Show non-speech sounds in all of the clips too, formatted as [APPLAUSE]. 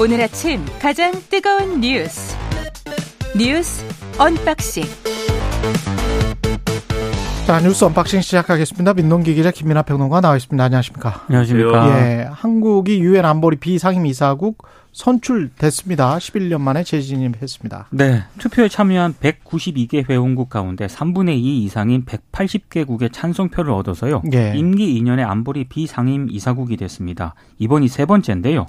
오늘 아침 가장 뜨거운 뉴스 뉴스 언박싱 자 뉴스 언박싱 시작하겠습니다. 민동기 기자 김민하 평론가 나와 있습니다. 안녕하십니까? 안녕하십니까? 예, 한국이 유엔 안보리 비상임 이사국 선출됐습니다. 11년 만에 재진입했습니다. 네, 투표에 참여한 192개 회원국 가운데 3분의 2 이상인 180개국의 찬성표를 얻어서요. 예. 임기 2년의 안보리 비상임 이사국이 됐습니다. 이번이 세 번째인데요.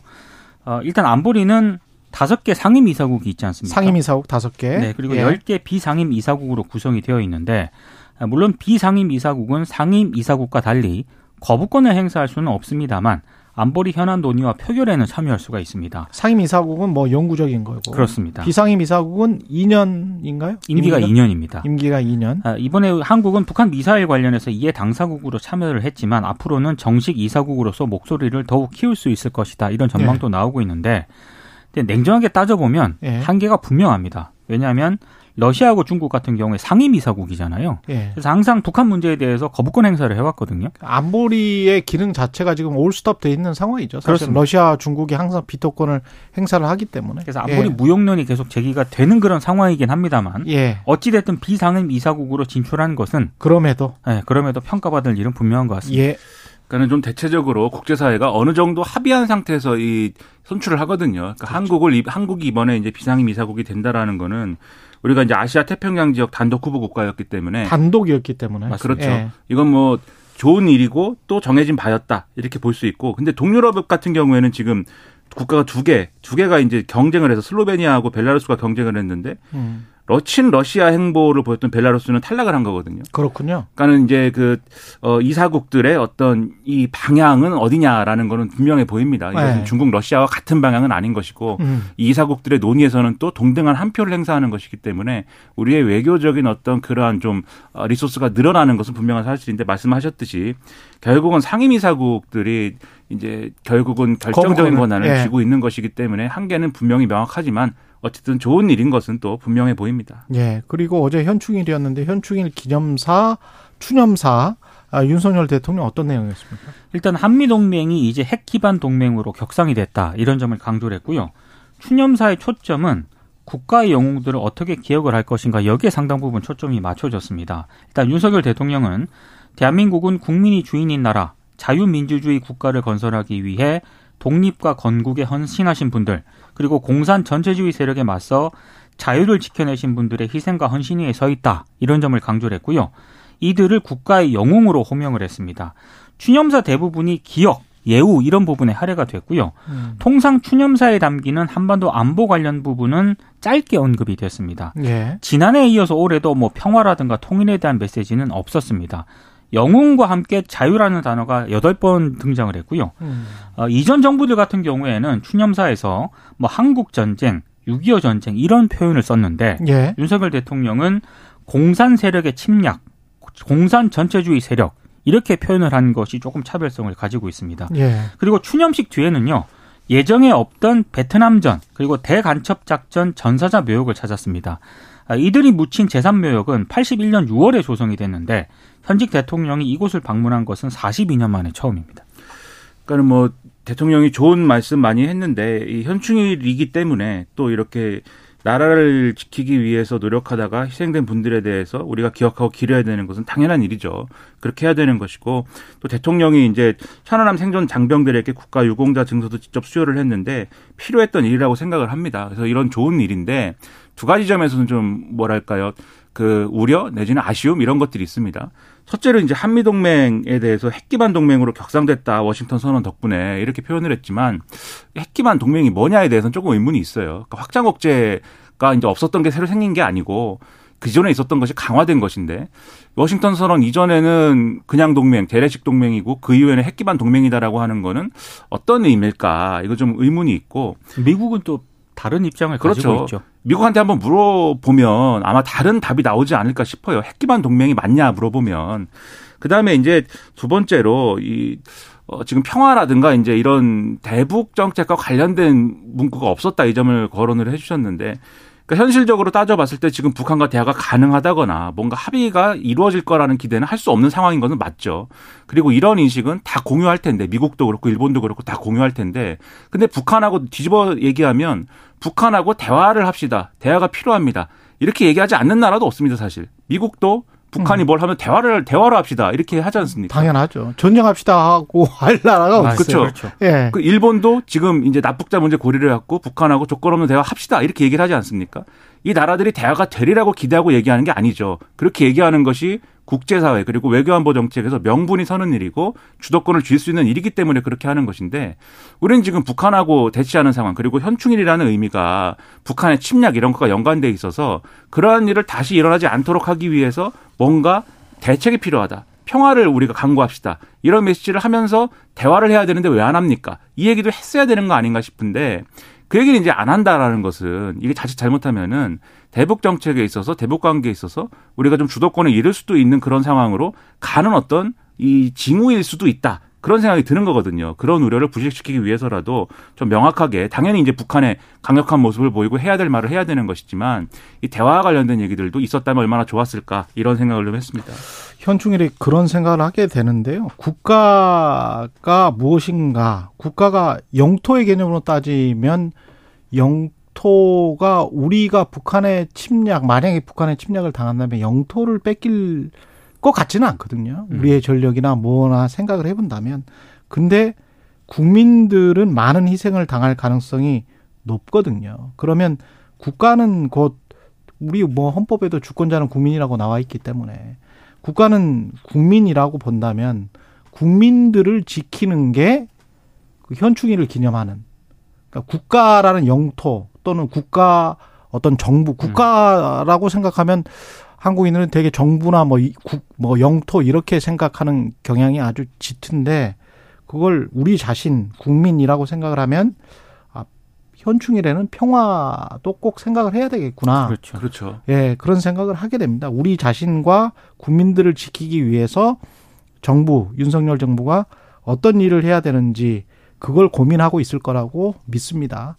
어, 일단 안보리는 다섯 개 상임 이사국이 있지 않습니까? 상임 이사국 다섯 개. 네, 그리고 예. 10개 비상임 이사국으로 구성이 되어 있는데 아, 물론 비상임 이사국은 상임 이사국과 달리 거부권을 행사할 수는 없습니다만 안보리 현안 논의와 표결에는 참여할 수가 있습니다. 상임 이사국은 뭐 영구적인 거고. 그렇습니다. 비상임 이사국은 2년인가요? 임기가 2년입니다. 임기가 2년. 아, 이번에 한국은 북한 미사일 관련해서 이해 당사국으로 참여를 했지만 앞으로는 정식 이사국으로서 목소리를 더욱 키울 수 있을 것이다. 이런 전망도 나오고 있는데 냉정하게 따져보면 예. 한계가 분명합니다. 왜냐하면 러시아하고 중국 같은 경우에 상임 이사국이잖아요. 예. 그래서 항상 북한 문제에 대해서 거부권 행사를 해왔거든요. 안보리의 기능 자체가 지금 올스톱 돼 있는 상황이죠. 사실 그렇습니다. 러시아, 중국이 항상 비토권을 행사를 하기 때문에. 그래서 안보리 예. 무용론이 계속 제기가 되는 그런 상황이긴 합니다만 예. 어찌됐든 비상임 이사국으로 진출한 것은 그럼에도 예, 그럼에도 평가받을 일은 분명한 것 같습니다. 예. 그러니까는 좀 대체적으로 국제사회가 어느 정도 합의한 상태에서 이 선출을 하거든요. 그러니까 한국을 이- 한국이 이번에 이제 비상임 이사국이 된다라는 거는 우리가 이제 아시아 태평양 지역 단독 후보 국가였기 때문에 단독이었기 때문에. 그렇죠. 예. 이건 뭐 좋은 일이고 또 정해진 바였다 이렇게 볼 수 있고 근데 동유럽 같은 경우에는 지금 국가가 두 개, 두 개가 이제 경쟁을 해서 슬로베니아하고 벨라루스가 경쟁을 했는데 음. 러친 러시아 행보를 보였던 벨라루스는 탈락을 한 거거든요. 그렇군요. 그러니까는 이제 그 어, 이사국들의 어떤 이 방향은 어디냐라는 거는 분명해 보입니다. 이것은 네. 중국 러시아와 같은 방향은 아닌 것이고 음. 이 이사국들의 논의에서는 또 동등한 한 표를 행사하는 것이기 때문에 우리의 외교적인 어떤 그러한 좀 어, 리소스가 늘어나는 것은 분명한 사실인데 말씀하셨듯이 결국은 상임 이사국들이 이제 결국은 결정적인 권한을 예. 쥐고 있는 것이기 때문에 한계는 분명히 명확하지만 어쨌든 좋은 일인 것은 또 분명해 보입니다. 예. 그리고 어제 현충일이었는데 현충일 기념사, 추념사 아, 윤석열 대통령 어떤 내용이었습니까? 일단 한미 동맹이 이제 핵 기반 동맹으로 격상이 됐다 이런 점을 강조를 했고요. 추념사의 초점은 국가의 영웅들을 어떻게 기억을 할 것인가 여기에 상당 부분 초점이 맞춰졌습니다. 일단 윤석열 대통령은 대한민국은 국민이 주인인 나라, 자유민주주의 국가를 건설하기 위해 독립과 건국에 헌신하신 분들, 그리고 공산 전체주의 세력에 맞서 자유를 지켜내신 분들의 희생과 헌신 위에 서 있다. 이런 점을 강조를 했고요. 이들을 국가의 영웅으로 호명을 했습니다. 추념사 대부분이 기억, 예우 이런 부분에 할애가 됐고요. 음. 통상 추념사에 담기는 한반도 안보 관련 부분은 짧게 언급이 됐습니다. 예. 지난해에 이어서 올해도 뭐 평화라든가 통일에 대한 메시지는 없었습니다. 영웅과 함께 자유라는 단어가 여덟 번 등장을 했고요. 음. 어, 이전 정부들 같은 경우에는 추념사에서 뭐 한국 전쟁, 6.25 전쟁 이런 표현을 썼는데 예. 윤석열 대통령은 공산 세력의 침략, 공산 전체주의 세력 이렇게 표현을 한 것이 조금 차별성을 가지고 있습니다. 예. 그리고 추념식 뒤에는요. 예정에 없던 베트남전 그리고 대간첩 작전 전사자 묘역을 찾았습니다. 아, 이들이 묻힌 재산 묘역은 81년 6월에 조성이 됐는데 현직 대통령이 이곳을 방문한 것은 42년 만에 처음입니다. 그러니까는 뭐 대통령이 좋은 말씀 많이 했는데 이 현충일이기 때문에 또 이렇게 나라를 지키기 위해서 노력하다가 희생된 분들에 대해서 우리가 기억하고 기려야 되는 것은 당연한 일이죠. 그렇게 해야 되는 것이고 또 대통령이 이제 천안함 생존 장병들에게 국가 유공자 증서도 직접 수여를 했는데 필요했던 일이라고 생각을 합니다. 그래서 이런 좋은 일인데 두 가지 점에서는 좀 뭐랄까요? 그 우려 내지는 아쉬움 이런 것들이 있습니다. 첫째로 이제 한미 동맹에 대해서 핵 기반 동맹으로 격상됐다 워싱턴 선언 덕분에 이렇게 표현을 했지만 핵 기반 동맹이 뭐냐에 대해서는 조금 의문이 있어요. 그러니까 확장 억제 가 이제 없었던 게 새로 생긴 게 아니고 그 전에 있었던 것이 강화된 것인데 워싱턴 선언 이전에는 그냥 동맹, 대례식 동맹이고 그 이후에는 핵 기반 동맹이다라고 하는 거는 어떤 의미일까? 이거 좀 의문이 있고 미국은 또 다른 입장을 가지고 그렇죠. 있죠. 미국한테 한번 물어보면 아마 다른 답이 나오지 않을까 싶어요. 핵 기반 동맹이 맞냐 물어보면. 그 다음에 이제 두 번째로 이 어, 지금 평화라든가 이제 이런 대북 정책과 관련된 문구가 없었다 이 점을 거론을 해주셨는데 그러니까 현실적으로 따져봤을 때 지금 북한과 대화가 가능하다거나 뭔가 합의가 이루어질 거라는 기대는 할 수 없는 상황인 것은 맞죠. 그리고 이런 인식은 다 공유할 텐데 미국도 그렇고 일본도 그렇고 다 공유할 텐데 근데 북한하고 뒤집어 얘기하면 북한하고 대화를 합시다. 대화가 필요합니다. 이렇게 얘기하지 않는 나라도 없습니다, 사실. 미국도 북한이 음. 뭘 하면 대화를 대화로 합시다 이렇게 하지 않습니까? 당연하죠. 전쟁합시다 하고 [LAUGHS] 할 나라가 없어요. 그렇죠. 예. 그 일본도 지금 이제 납북자 문제 고리를 갖고 북한하고 조건 없는 대화 합시다 이렇게 얘기를 하지 않습니까? 이 나라들이 대화가 되리라고 기대하고 얘기하는 게 아니죠. 그렇게 얘기하는 것이 국제사회 그리고 외교안보 정책에서 명분이 서는 일이고 주도권을 쥘 수 있는 일이기 때문에 그렇게 하는 것인데 우리는 지금 북한하고 대치하는 상황 그리고 현충일이라는 의미가 북한의 침략 이런 것과 연관돼 있어서 그러한 일을 다시 일어나지 않도록 하기 위해서 뭔가 대책이 필요하다. 평화를 우리가 강구합시다. 이런 메시지를 하면서 대화를 해야 되는데 왜 안 합니까? 이 얘기도 했어야 되는 거 아닌가 싶은데 그 얘기를 이제 안 한다라는 것은 이게 자칫 잘못하면은 대북 정책에 있어서 대북 관계에 있어서 우리가 좀 주도권을 잃을 수도 있는 그런 상황으로 가는 어떤 이 징후일 수도 있다. 그런 생각이 드는 거거든요. 그런 우려를 부식시키기 위해서라도 좀 명확하게 당연히 이제 북한의 강력한 모습을 보이고 해야 될 말을 해야 되는 것이지만 이 대화와 관련된 얘기들도 있었다면 얼마나 좋았을까 이런 생각을 좀 했습니다. 현충일이 그런 생각을 하게 되는데요. 국가가 무엇인가? 국가가 영토의 개념으로 따지면 영 토가 우리가 북한의 침략, 만약에 북한의 침략을 당한다면 영토를 뺏길 것 같지는 않거든요. 음. 우리의 전력이나 뭐나 생각을 해본다면. 근데 국민들은 많은 희생을 당할 가능성이 높거든요. 그러면 국가는 곧 우리 뭐 헌법에도 주권자는 국민이라고 나와 있기 때문에 국가는 국민이라고 본다면 국민들을 지키는 게그 현충일을 기념하는 그러니까 국가라는 영토 또는 국가 어떤 정부 국가라고 생각하면 한국인들은 되게 정부나 뭐, 국, 뭐 영토 이렇게 생각하는 경향이 아주 짙은데 그걸 우리 자신 국민이라고 생각을 하면 아, 현충일에는 평화도 꼭 생각을 해야 되겠구나. 그렇죠. 그렇죠. 예, 그런 생각을 하게 됩니다. 우리 자신과 국민들을 지키기 위해서 정부, 윤석열 정부가 어떤 일을 해야 되는지 그걸 고민하고 있을 거라고 믿습니다.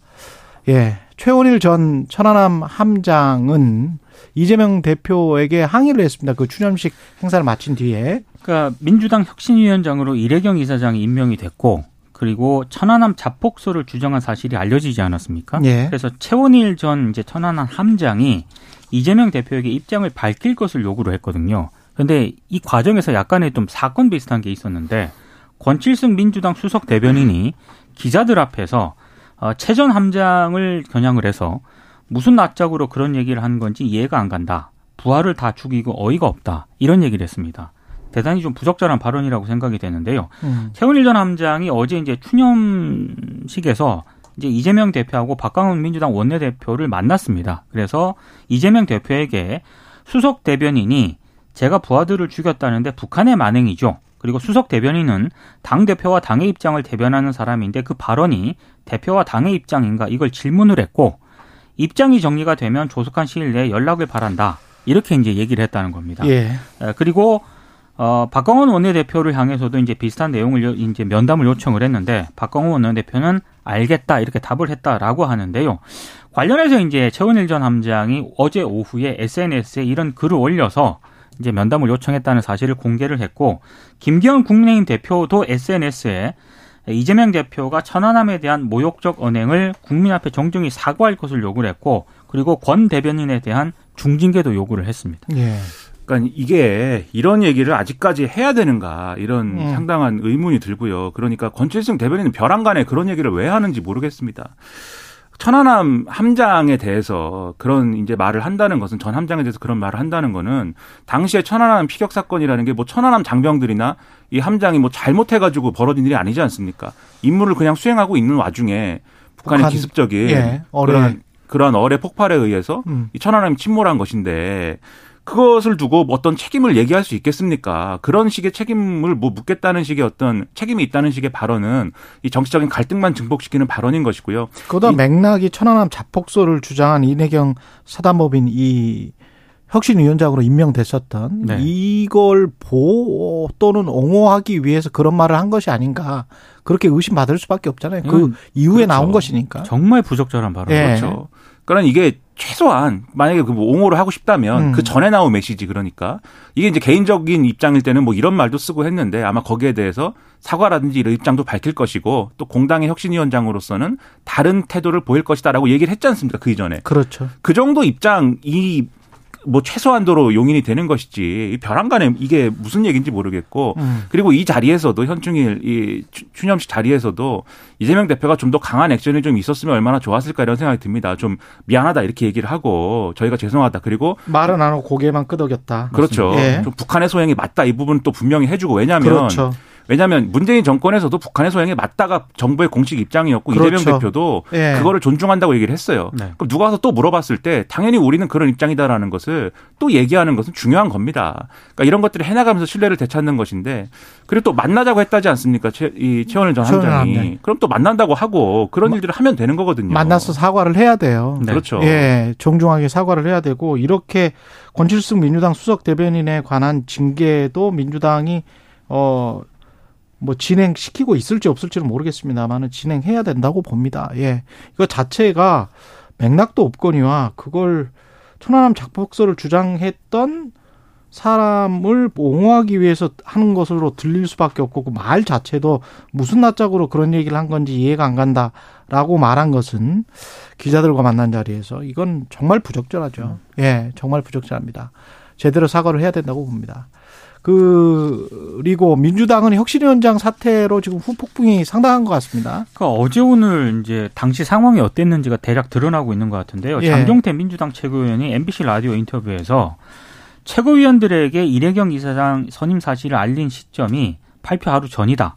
예. 최원일 전 천안함 함장은 이재명 대표에게 항의를 했습니다. 그 추념식 행사를 마친 뒤에. 그러니까 민주당 혁신위원장으로 이래경 이사장이 임명이 됐고 그리고 천안함 자폭소를 주장한 사실이 알려지지 않았습니까? 예. 그래서 최원일 전 이제 천안함 함장이 이재명 대표에게 입장을 밝힐 것을 요구를 했거든요. 그런데 이 과정에서 약간의 좀 사건 비슷한 게 있었는데 권칠승 민주당 수석 대변인이 기자들 앞에서 어, 최전 함장을 겨냥을 해서 무슨 낯짝으로 그런 얘기를 하는 건지 이해가 안 간다. 부하를 다 죽이고 어이가 없다. 이런 얘기를 했습니다. 대단히 좀 부적절한 발언이라고 생각이 되는데요. 음. 최훈일 전 함장이 어제 이제 추념식에서 이제 이재명 대표하고 박광훈 민주당 원내대표를 만났습니다. 그래서 이재명 대표에게 수석 대변인이 제가 부하들을 죽였다는데 북한의 만행이죠. 그리고 수석 대변인은 당 대표와 당의 입장을 대변하는 사람인데 그 발언이 대표와 당의 입장인가 이걸 질문을 했고 입장이 정리가 되면 조속한 시일 내에 연락을 바란다. 이렇게 이제 얘기를 했다는 겁니다. 예. 그리고 어 박광원 원내대표를 향해서도 이제 비슷한 내용을 이제 면담을 요청을 했는데 박광원 원내대표는 알겠다 이렇게 답을 했다라고 하는데요. 관련해서 이제 최원일 전 함장이 어제 오후에 SNS에 이런 글을 올려서 이제 면담을 요청했다는 사실을 공개를 했고 김기현 국민의힘 대표도 SNS에 이재명 대표가 천안함에 대한 모욕적 언행을 국민 앞에 정중히 사과할 것을 요구를 했고 그리고 권 대변인에 대한 중징계도 요구를 했습니다. 예. 그러니까 이게 이런 얘기를 아직까지 해야 되는가 이런 음. 상당한 의문이 들고요. 그러니까 권칠승 대변인은 벼랑간에 그런 얘기를 왜 하는지 모르겠습니다. 천안함 함장에 대해서 그런 이제 말을 한다는 것은 전 함장에 대해서 그런 말을 한다는 거는 당시에 천안함 피격 사건이라는 게 뭐 천안함 장병들이나 이 함장이 뭐 잘못해가지고 벌어진 일이 아니지 않습니까? 임무를 그냥 수행하고 있는 와중에 북한의 북한, 기습적인 예, 그런 그런 어뢰 폭발에 의해서 음. 이 천안함이 침몰한 것인데 그것을 두고 어떤 책임을 얘기할 수 있겠습니까? 그런 식의 책임을 뭐 묻겠다는 식의 어떤 책임이 있다는 식의 발언은 이 정치적인 갈등만 증폭시키는 발언인 것이고요. 그보다 맥락이 천안함 자폭소를 주장한 이내경 사단법인 이 혁신위원장으로 임명됐었던 네. 이걸 보호 또는 옹호하기 위해서 그런 말을 한 것이 아닌가 그렇게 의심받을 수밖에 없잖아요. 그 이후에 그렇죠. 나온 것이니까. 정말 부적절한 발언. 네. 그렇죠. 그러니까 이게 최소한 만약에 그 뭐 옹호를 하고 싶다면 음. 그 전에 나온 메시지 그러니까 이게 이제 개인적인 입장일 때는 뭐 이런 말도 쓰고 했는데 아마 거기에 대해서 사과라든지 이런 입장도 밝힐 것이고 또 공당의 혁신위원장으로서는 다른 태도를 보일 것이다라고 얘기를 했지 않습니까 그 이전에 그렇죠. 그 정도 입장이 뭐 최소한도로 용인이 되는 것이지 벼랑간에 이게 무슨 얘기인지 모르겠고 음. 그리고 이 자리에서도 현충일 이 추- 추념식 자리에서도 이재명 대표가 좀 더 강한 액션이 좀 있었으면 얼마나 좋았을까 이런 생각이 듭니다. 좀 미안하다 이렇게 얘기를 하고 저희가 죄송하다 그리고 말은 안 하고 고개만 끄덕였다. 그렇죠. 예. 좀 북한의 소행이 맞다 이 부분 또 분명히 해주고 왜냐하면 그렇죠. 왜냐하면 문재인 정권에서도 북한의 소행에 맞다가 정부의 공식 입장이었고 그렇죠. 이재명 대표도 예. 그거를 존중한다고 얘기를 했어요. 네. 그럼 누가 와서 또 물어봤을 때 당연히 우리는 그런 입장이다라는 것을 또 얘기하는 것은 중요한 겁니다. 그러니까 이런 것들을 해나가면서 신뢰를 되찾는 것인데 그리고 또 만나자고 했다지 않습니까? 최, 이 최원일 전 함장이. 함장. 그럼 또 만난다고 하고 그런 일들을 하면 되는 거거든요. 만나서 사과를 해야 돼요. 네. 그렇죠. 예, 정중하게 사과를 해야 되고 이렇게 권칠승 민주당 수석 대변인에 관한 징계도 민주당이 어 뭐 진행시키고 있을지 없을지는 모르겠습니다만은 진행해야 된다고 봅니다. 예. 이거 자체가 맥락도 없거니와 그걸 천안함 작곡서를 주장했던 사람을 옹호하기 위해서 하는 것으로 들릴 수밖에 없고 그 말 자체도 무슨 낯짝으로 그런 얘기를 한 건지 이해가 안 간다라고 말한 것은 기자들과 만난 자리에서 이건 정말 부적절하죠. 예, 정말 부적절합니다. 제대로 사과를 해야 된다고 봅니다. 그 그리고 민주당은 혁신위원장 사태로 지금 후폭풍이 상당한 것 같습니다. 그 어제 오늘 이제 당시 상황이 어땠는지가 대략 드러나고 있는 것 같은데요. 예. 장경태 민주당 최고위원이 MBC 라디오 인터뷰에서 최고위원들에게 이래경 이사장 선임 사실을 알린 시점이 발표 하루 전이다.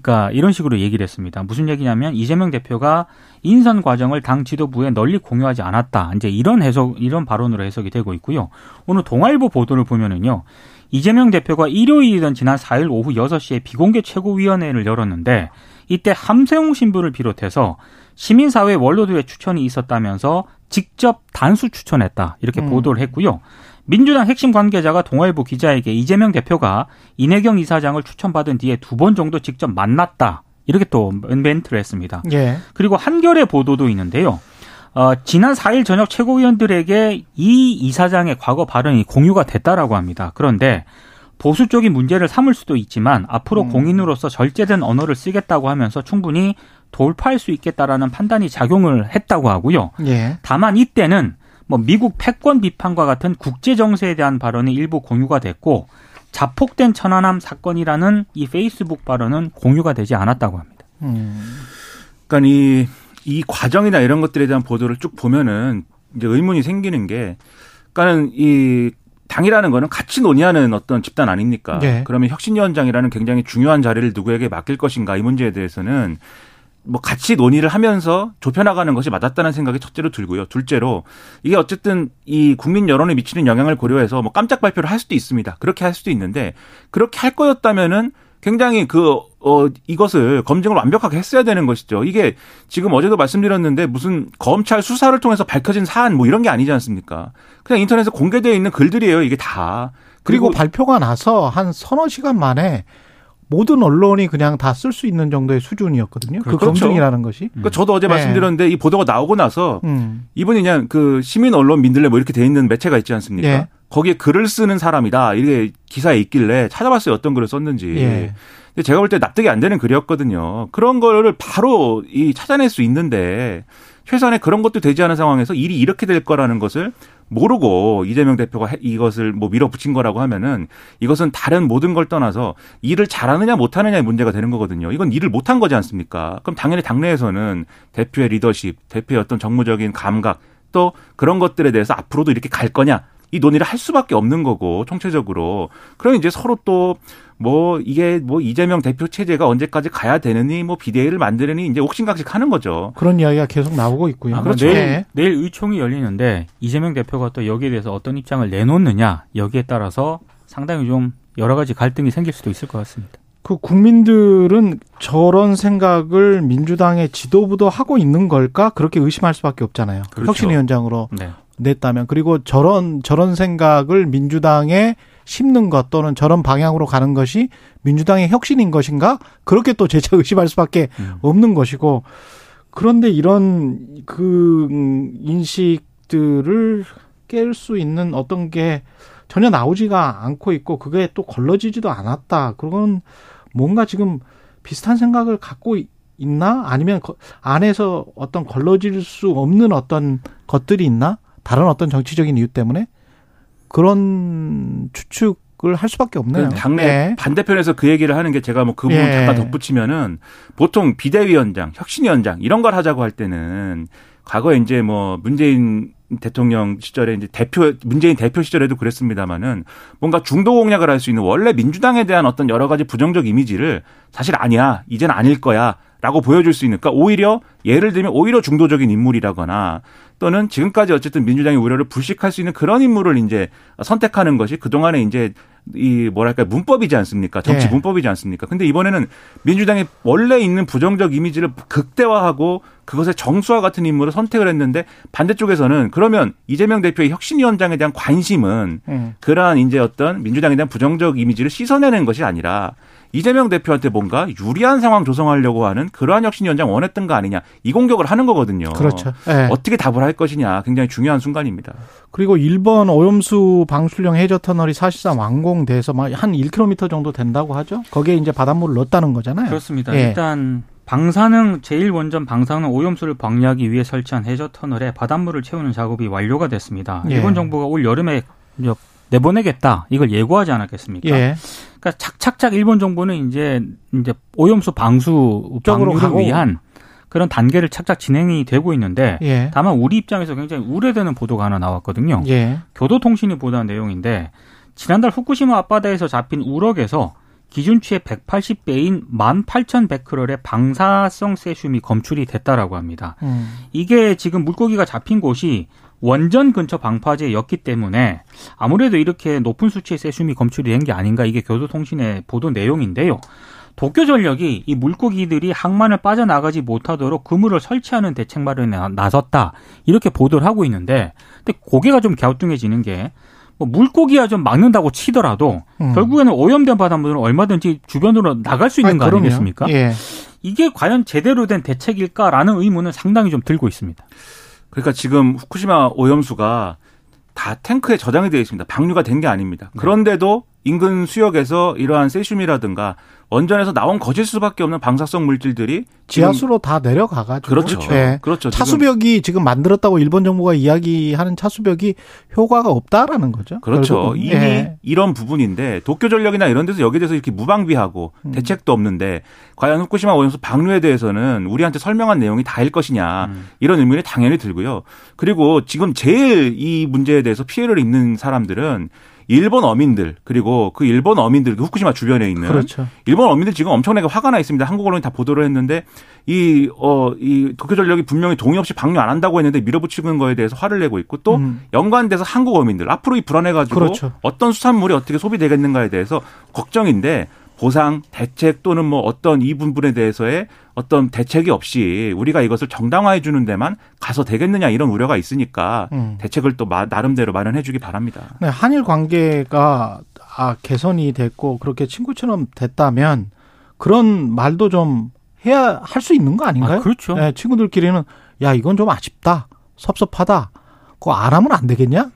그러니까 이런 식으로 얘기를 했습니다. 무슨 얘기냐면 이재명 대표가 인선 과정을 당 지도부에 널리 공유하지 않았다. 이제 이런 해석, 이런 발언으로 해석이 되고 있고요. 오늘 동아일보 보도를 보면은요. 이재명 대표가 일요일이던 지난 4일 오후 6시에 비공개 최고위원회를 열었는데 이때 함세웅 신부를 비롯해서 시민사회 원로들의 추천이 있었다면서 직접 단수 추천했다. 이렇게 음. 보도를 했고요. 민주당 핵심 관계자가 동아일보 기자에게 이재명 대표가 이내경 이사장을 추천받은 뒤에 두 번 정도 직접 만났다. 이렇게 또 멘트를 했습니다. 예. 그리고 한겨레 보도도 있는데요. 어, 지난 4일 저녁 최고위원들에게 이 이사장의 과거 발언이 공유가 됐다라고 합니다. 그런데 보수 쪽이 문제를 삼을 수도 있지만 앞으로 음. 공인으로서 절제된 언어를 쓰겠다고 하면서 충분히 돌파할 수 있겠다라는 판단이 작용을 했다고 하고요. 예. 다만 이때는 뭐 미국 패권 비판과 같은 국제 정세에 대한 발언이 일부 공유가 됐고 자폭된 천안함 사건이라는 이 페이스북 발언은 공유가 되지 않았다고 합니다. 음. 그러니까 이, 이 과정이나 이런 것들에 대한 보도를 쭉 보면은 이제 의문이 생기는 게, 그러니까는 이 당이라는 거는 같이 논의하는 어떤 집단 아닙니까? 예. 그러면 혁신위원장이라는 굉장히 중요한 자리를 누구에게 맡길 것인가 이 문제에 대해서는 뭐 같이 논의를 하면서 좁혀나가는 것이 맞았다는 생각이 첫째로 들고요. 둘째로 이게 어쨌든 이 국민 여론에 미치는 영향을 고려해서 뭐 깜짝 발표를 할 수도 있습니다. 그렇게 할 수도 있는데 그렇게 할 거였다면은 굉장히 그, 어, 이것을 검증을 완벽하게 했어야 되는 것이죠. 이게 지금 어제도 말씀드렸는데 무슨 검찰 수사를 통해서 밝혀진 사안 뭐 이런 게 아니지 않습니까? 그냥 인터넷에 공개되어 있는 글들이에요. 이게 다. 그리고 발표가 나서 한 서너 시간 만에 모든 언론이 그냥 다 쓸 수 있는 정도의 수준이었거든요. 그 그렇죠. 검증이라는 것이. 그러니까 저도 어제 네. 말씀드렸는데 이 보도가 나오고 나서 음. 이분이 그냥 그 시민 언론 민들레 뭐 이렇게 돼 있는 매체가 있지 않습니까? 예. 거기에 글을 쓰는 사람이다. 이게 기사에 있길래 찾아봤어요. 어떤 글을 썼는지. 예. 근데 제가 볼 때 납득이 안 되는 글이었거든요. 그런 거를 바로 이 찾아낼 수 있는데 최소한의 그런 것도 되지 않은 상황에서 일이 이렇게 될 거라는 것을 모르고 이재명 대표가 해- 이것을 뭐 밀어붙인 거라고 하면은 이것은 다른 모든 걸 떠나서 일을 잘하느냐 못하느냐의 문제가 되는 거거든요. 이건 일을 못한 거지 않습니까? 그럼 당연히 당내에서는 대표의 리더십, 대표의 어떤 정무적인 감각 또 그런 것들에 대해서 앞으로도 이렇게 갈 거냐 이 논의를 할 수밖에 없는 거고 총체적으로 그럼 이제 서로 또 뭐 이게 뭐 이재명 대표 체제가 언제까지 가야 되느니 뭐 비대위를 만드느니 이제 옥신각식 하는 거죠. 그런 이야기가 계속 나오고 있고요. 아마 그렇죠. 내일, 예. 내일 의총이 열리는데 이재명 대표가 또 여기에 대해서 어떤 입장을 내놓느냐 여기에 따라서 상당히 좀 여러 가지 갈등이 생길 수도 있을 것 같습니다. 그 국민들은 저런 생각을 민주당의 지도부도 하고 있는 걸까? 그렇게 의심할 수밖에 없잖아요. 그렇죠. 혁신위원장으로 네. 냈다면 그리고 저런 저런 생각을 민주당에 심는 것 또는 저런 방향으로 가는 것이 민주당의 혁신인 것인가? 그렇게 또 재차 의심할 [LAUGHS] 수밖에 음. 없는 것이고 그런데 이런 그 인식 것들을 깰 수 있는 어떤 게 전혀 나오지가 않고 있고 그게 또 걸러지지도 않았다. 그건 뭔가 지금 비슷한 생각을 갖고 있나? 아니면 안에서 어떤 걸러질 수 없는 어떤 것들이 있나? 다른 어떤 정치적인 이유 때문에 그런 추측을 할 수밖에 없네요. 당내 네. 반대편에서 그 얘기를 하는 게 제가 뭐 그 부분 예. 잠깐 덧붙이면은 보통 비대위원장, 혁신위원장 이런 걸 하자고 할 때는 과거에 이제 뭐 문재인 대통령 시절에 이제 대표 문재인 대표 시절에도 그랬습니다마는 뭔가 중도 공략을 할 수 있는 원래 민주당에 대한 어떤 여러 가지 부정적 이미지를 사실 아니야 이젠 아닐 거야 라고 보여줄 수 있는, 그러니까 오히려 예를 들면 오히려 중도적인 인물이라거나 또는 지금까지 어쨌든 민주당의 우려를 불식할 수 있는 그런 인물을 이제 선택하는 것이 그동안에 이제 이 뭐랄까 문법이지 않습니까? 정치 네. 문법이지 않습니까? 근데 이번에는 민주당이 원래 있는 부정적 이미지를 극대화하고 그것의 정수와 같은 인물을 선택을 했는데 반대쪽에서는 그러면 이재명 대표의 혁신위원장에 대한 관심은 음. 그러한 이제 어떤 민주당에 대한 부정적 이미지를 씻어내는 것이 아니라 이재명 대표한테 뭔가 유리한 상황 조성하려고 하는 그러한 혁신위원장 원했던 거 아니냐 이 공격을 하는 거거든요. 그렇죠. 네. 어떻게 답을 할 것이냐 굉장히 중요한 순간입니다. 그리고 일본 오염수 방출용 해저 터널이 사실상 완공돼서 한 1km 정도 된다고 하죠. 거기에 이제 바닷물을 넣었다는 거잖아요. 그렇습니다. 예. 일단 방사능 제1원전 방사능 오염수를 방류하기 위해 설치한 해저 터널에 바닷물을 채우는 작업이 완료가 됐습니다. 예. 일본 정부가 올 여름에 내보내겠다 이걸 예고하지 않았겠습니까? 예. 그러니까 착착착 일본 정부는 이제 이제 오염수 방수 방류를 위한 그런 단계를 착착 진행이 되고 있는데 예. 다만 우리 입장에서 굉장히 우려되는 보도가 하나 나왔거든요. 예. 교도통신이 보도한 내용인데 지난달 후쿠시마 앞바다에서 잡힌 우럭에서 기준치의 180배인 18,100크롤의 방사성 세슘이 검출이 됐다라고 합니다. 음. 이게 지금 물고기가 잡힌 곳이 원전 근처 방파제였기 때문에 아무래도 이렇게 높은 수치의 세슘이 검출이 된 게 아닌가 이게 교도통신의 보도 내용인데요. 도쿄전력이 이 물고기들이 항만을 빠져나가지 못하도록 그물을 설치하는 대책 마련에 나섰다 이렇게 보도를 하고 있는데 근데 고개가 좀 갸우뚱해지는 게 뭐 물고기야 좀 막는다고 치더라도 음. 결국에는 오염된 바닷물은 얼마든지 주변으로 나갈 수 있는 아니, 거 아니겠습니까? 예. 이게 과연 제대로 된 대책일까라는 의문은 상당히 좀 들고 있습니다. 그러니까 지금 후쿠시마 오염수가 다 탱크에 저장이 되어 있습니다. 방류가 된 게 아닙니다. 네. 그런데도 인근 수역에서 이러한 세슘이라든가 원전에서 나온 거질 수밖에 없는 방사성 물질들이 지하수로 다 내려가가지고 그렇죠. 네. 그렇죠. 차수벽이 지금 만들었다고 일본 정부가 이야기하는 차수벽이 효과가 없다라는 거죠. 그렇죠. 결국은. 이미 네. 이런 부분인데 도쿄 전력이나 이런 데서 여기에 대해서 이렇게 무방비하고 음. 대책도 없는데 과연 후쿠시마 오염수 방류에 대해서는 우리한테 설명한 내용이 다일 것이냐 음. 이런 의문이 당연히 들고요. 그리고 지금 제일 이 문제에 대해서 피해를 입는 사람들은 일본 어민들 그리고 그 일본 어민들 그 후쿠시마 주변에 있는 그렇죠. 일본 어민들 지금 엄청나게 화가 나 있습니다. 한국 언론이 다 보도를 했는데 이 어 이 도쿄전력이 분명히 동의 없이 방류 안 한다고 했는데 밀어붙이는 거에 대해서 화를 내고 있고 또 음. 연관돼서 한국 어민들 앞으로 이 불안해 가지고 그렇죠. 어떤 수산물이 어떻게 소비되겠는가에 대해서 걱정인데 보상, 대책 또는 뭐 어떤 이 부분에 대해서의 어떤 대책이 없이 우리가 이것을 정당화해 주는 데만 가서 되겠느냐 이런 우려가 있으니까 음. 대책을 또 나름대로 마련해 주기 바랍니다. 네, 한일 관계가 아, 개선이 됐고 그렇게 친구처럼 됐다면 그런 말도 좀 해야 할 수 있는 거 아닌가요? 아, 그렇죠. 네, 친구들끼리는 야, 이건 좀 아쉽다. 섭섭하다. 그거 안 하면 안 되겠냐?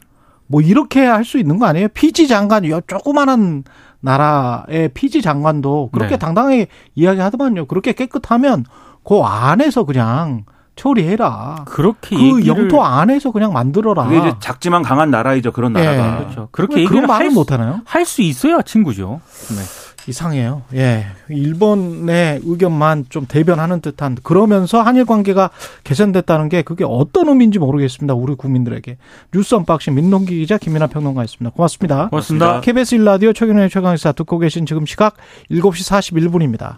뭐 이렇게 할 수 있는 거 아니에요? 피지 장관, 요 조그마한 나라의 피지 장관도 그렇게 네. 당당하게 이야기하더만요. 그렇게 깨끗하면 그 안에서 그냥 처리해라. 그렇게 그 얘기를... 영토 안에서 그냥 만들어라. 그게 이제 작지만 강한 나라이죠. 그런 나라가. 네. 그렇죠. 그렇게 얘기를 말을 못 하나요? 할 수 있어야 친구죠. 네. 이상해요. 예. 일본의 의견만 좀 대변하는 듯한 그러면서 한일 관계가 개선됐다는 게 그게 어떤 의미인지 모르겠습니다. 우리 국민들에게. 뉴스 언박싱 민동기 기자 김민하 평론가였습니다. 고맙습니다. 고맙습니다. KBS 1라디오 최경영의 최강시사 듣고 계신 지금 시각 7시 41분입니다.